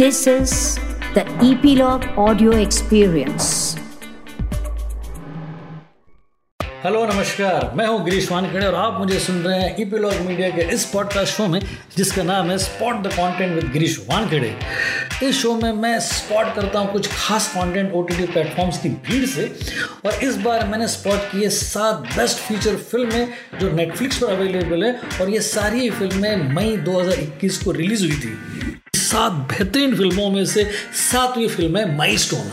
This is the Epilogue Audio Experience. Hello नमस्कार। मैं हूँ गिरीश वानखेड़े और आप मुझे सुन रहे हैं ईपीलॉग मीडिया के इस पॉडकास्ट शो में, जिसका नाम है spot the content with Girish Wankhede. इस शो में मैं स्पॉट करता हूँ कुछ खास कंटेंट ओ टी प्लेटफॉर्म्स की भीड़ से, और इस बार मैंने स्पॉट किए सात बेस्ट फीचर फ़िल्में जो नेटफ्लिक्स पर अवेलेबल है, और ये सारी फ़िल्में मई 2021 को रिलीज़ हुई थी। सात बेहतरीन फ़िल्मों में से सातवीं फ़िल्म है माई स्टोन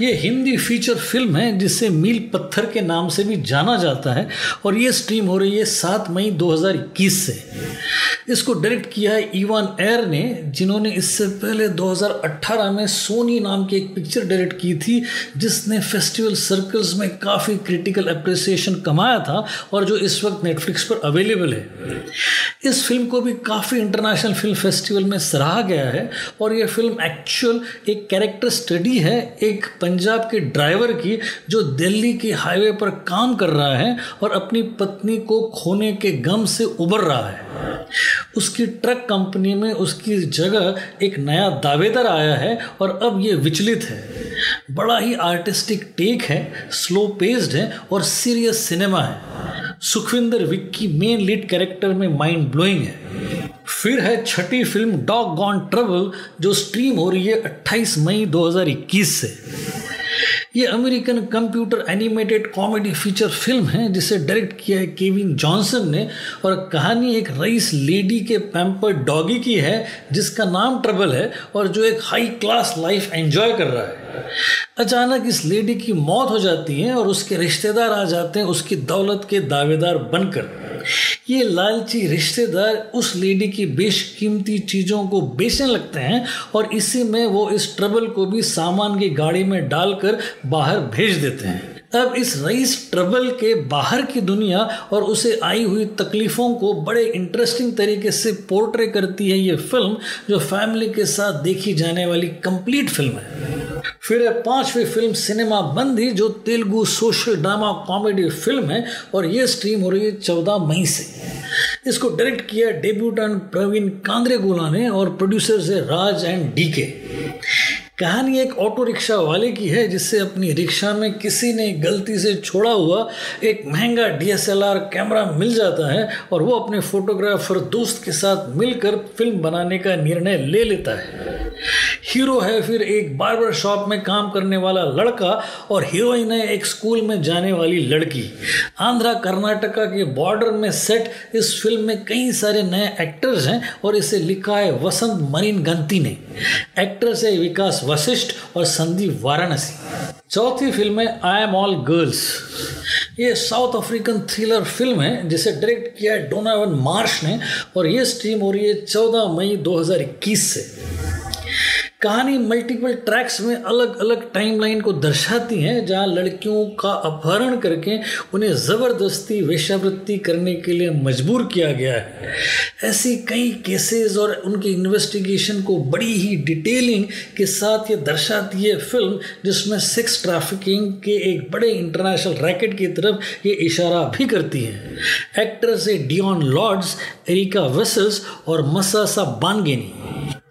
ये हिंदी फीचर फ़िल्म है, जिसे मील पत्थर के नाम से भी जाना जाता है, और ये स्ट्रीम हो रही है सात मई 2021 से। इसको डायरेक्ट किया है ईवान एयर ने, जिन्होंने इससे पहले 2018 में सोनी नाम की एक पिक्चर डायरेक्ट की थी, जिसने फेस्टिवल सर्कल्स में काफ़ी क्रिटिकल अप्रिसिएशन कमाया था, और जो इस वक्त नेटफ्लिक्स पर अवेलेबल है। इस फ़िल्म को भी काफ़ी इंटरनेशनल फ़िल्म फेस्टिवल में सराहा गया है, और यह फ़िल्म एक्चुअल एक कैरेक्टर स्टडी है, एक पंजाब के ड्राइवर की जो दिल्ली के हाईवे पर काम कर रहा है और अपनी पत्नी को खोने के गम से उबर रहा है। उसकी ट्रक कंपनी में उसकी जगह एक नया दावेदार आया है और अब ये विचलित है। बड़ा ही आर्टिस्टिक टेक है, स्लो पेस्ड है और सीरियस सिनेमा है। Sukhwinder Vicky main lead character में माइंड ब्लोइंग है। फिर है छठी फ़िल्म डॉग गॉन ट्रबल, जो स्ट्रीम हो रही है 28 मई 2021 से। ये American computer animated comedy feature film है, जिसे डायरेक्ट किया है केविन जॉनसन ने, और कहानी एक रईस लेडी के पैम्पर डॉगी की है, जिसका नाम ट्रबल है, और जो एक हाई क्लास लाइफ एंजॉय कर रहा है। अचानक इस लेडी की मौत हो जाती है, और उसके रिश्तेदार आ जाते हैं, उसकी दौलत के दावेदार बनकर। ये लालची रिश्तेदार उस लेडी की बेशकीमती चीज़ों को बेचने लगते हैं और इसी में वो इस ट्रबल को भी सामान की गाड़ी में डालकर बाहर भेज देते हैं। अब इस रईस ट्रबल के बाहर की दुनिया और उसे आई हुई तकलीफ़ों को बड़े इंटरेस्टिंग तरीके से पोर्ट्रे करती है ये फ़िल्म जो फैमिली के साथ देखी जाने वाली कंप्लीट फ़िल्म है। फिर है पांचवी फ़िल्म सिनेमा बंदी जो Telugu social drama comedy film है और ये स्ट्रीम हो रही है चौदह मई से। इसको डायरेक्ट किया डेब्यूटन प्रवीण कांग्रेगुला ने और प्रोड्यूसर है राज एंड डीके कहानी एक ऑटो रिक्शा वाले की है, जिससे अपनी रिक्शा में किसी ने गलती से छोड़ा हुआ एक महँगा डीएसएलआर कैमरा मिल जाता है और वो अपने फोटोग्राफर दोस्त के साथ मिलकर फ़िल्म बनाने का निर्णय ले लेता है। हीरो है फिर एक बार्बर शॉप में काम करने वाला लड़का और हीरोइन है एक स्कूल में जाने वाली लड़की। आंध्रा, कर्नाटका के बॉर्डर में सेट इस फ़िल्म में कई सारे नए एक्टर्स हैं और इसे लिखा है वसंत मरीन गंती ने। एक्ट्रेस है विकास वशिष्ठ और संदीप वाराणसी। चौथी फ़िल्म है आई एम ऑल गर्ल्स ये साउथ अफ्रीकन थ्रिलर फ़िल्म है जिसे डायरेक्ट किया है डोनावन मार्श ने और ये स्ट्रीम हो रही है चौदह मई 2021 से। कहानी मल्टीपल ट्रैक्स में अलग अलग टाइमलाइन को दर्शाती हैं, जहाँ लड़कियों का अपहरण करके उन्हें ज़बरदस्ती वेशावृत्ति करने के लिए मजबूर किया गया है। ऐसी कई केसेस और उनकी इन्वेस्टिगेशन को बड़ी ही डिटेलिंग के साथ ये दर्शाती है फ़िल्म जिसमें सेक्स ट्रैफिकिंग के एक बड़े इंटरनेशनल रैकेट की तरफ़ ये इशारा भी करती है। एक्ट्रेस है डियन लॉर्ड्स एरिका वेसल्स और मसासा बानगेनी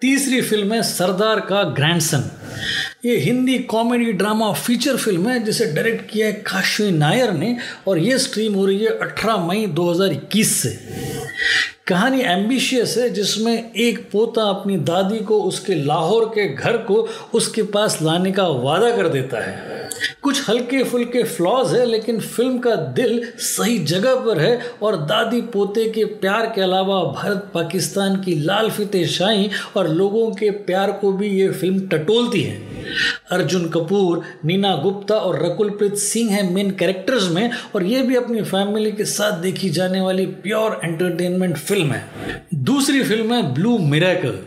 तीसरी फ़िल्म है सरदार का ग्रैंडसन ये Hindi comedy drama feature film है, जिसे डायरेक्ट किया है काशी नायर ने, और ये स्ट्रीम हो रही है 18 मई 2021 से। कहानी एम्बिशियस है, जिसमें एक पोता अपनी दादी को उसके लाहौर के घर को उसके पास लाने का वादा कर देता है। कुछ हल्के फुल्के फ्लॉज है, लेकिन फ़िल्म का दिल सही जगह पर है और दादी पोते के प्यार के अलावा भारत पाकिस्तान की लाल फिते शाही और लोगों के प्यार को भी ये फ़िल्म टटोलती है। अर्जुन कपूर, नीना गुप्ता और रकुलप्रीत सिंह हैं मेन कैरेक्टर्स में और ये भी अपनी फैमिली के साथ देखी जाने वाली प्योर एंटरटेनमेंट फ़िल्म है। दूसरी फ़िल्म है ब्लू मिराकल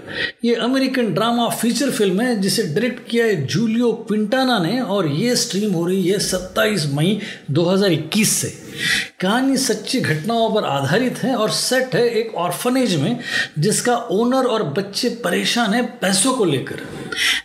ये अमेरिकन ड्रामा फीचर फ़िल्म है जिसे डायरेक्ट किया है जूलियो क्विंटाना ने और ये स्ट्रीम हो रही है 27 मई 2021 से। कहानी सच्ची घटनाओं पर आधारित है और सेट है एक ऑर्फनेज में, जिसका ओनर और बच्चे परेशान है पैसों को लेकर।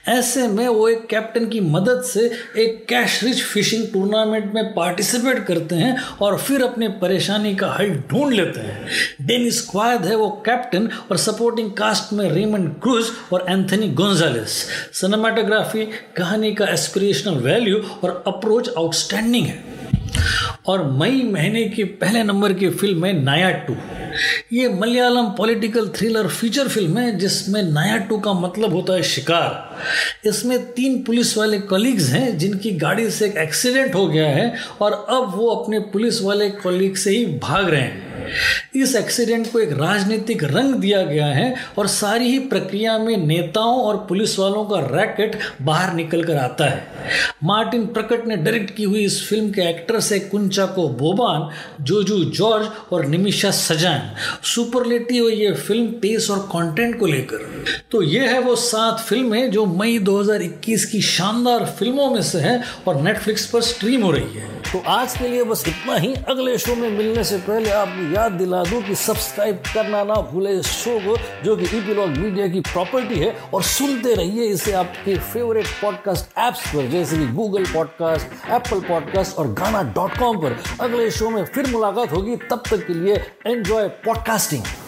ऐसे में वो एक कैप्टन की मदद से एक कैश रिच फिशिंग टूर्नामेंट में पार्टिसिपेट करते हैं और फिर अपनी परेशानी का हल ढूंढ लेते हैं। डेनिस क्वाद है वो कैप्टन और सपोर्टिंग कास्ट में रेमंड क्रूज और एंथनी गोंजालेस सिनेमाटोग्राफी कहानी का एस्पिरेशनल वैल्यू और अप्रोच आउटस्टैंडिंग है। और मई महीने के पहले नंबर की फ़िल्म है नाया टू। ये Malayalam political thriller feature film है, जिसमें नाया टू का मतलब होता है शिकार। इसमें तीन पुलिस वाले कलीग्स हैं, जिनकी गाड़ी से एक एक्सीडेंट हो गया है, और अब वो अपने पुलिस वाले कॉलीग से ही भाग रहे हैं। इस एक्सीडेंट को एक राजनीतिक रंग दिया गया है, और सारी ही प्रक्रिया में नेताओं और पुलिस वालों का रैकेट बाहर निकल कर आता है। मार्टिन प्रकट ने डायरेक्ट की हुई इस फ़िल्म के एक्टर से कुंचा को बोबान, जोजू जॉर्ज और निमिशा सजान। सुपरलेटिव ये फ़िल्म पेस और कंटेंट को लेकर। तो ये है वो सात फ़िल्में जो मई 2021 की शानदार फ़िल्मों में से है और नेटफ्लिक्स पर स्ट्रीम हो रही है। तो आज के लिए बस इतना ही। अगले शो में मिलने से पहले आपको याद दिला दूँ कि सब्सक्राइब करना ना भूले इस शो को, जो कि ईपीलॉग मीडिया की प्रॉपर्टी है, और सुनते रहिए इसे आपके फेवरेट पॉडकास्ट ऐप्स पर, जैसे कि गूगल पॉडकास्ट एप्पल पॉडकास्ट और गाना डॉट कॉम पर। अगले शो में फिर मुलाकात होगी। तब तक के लिए एंजॉय podcasting.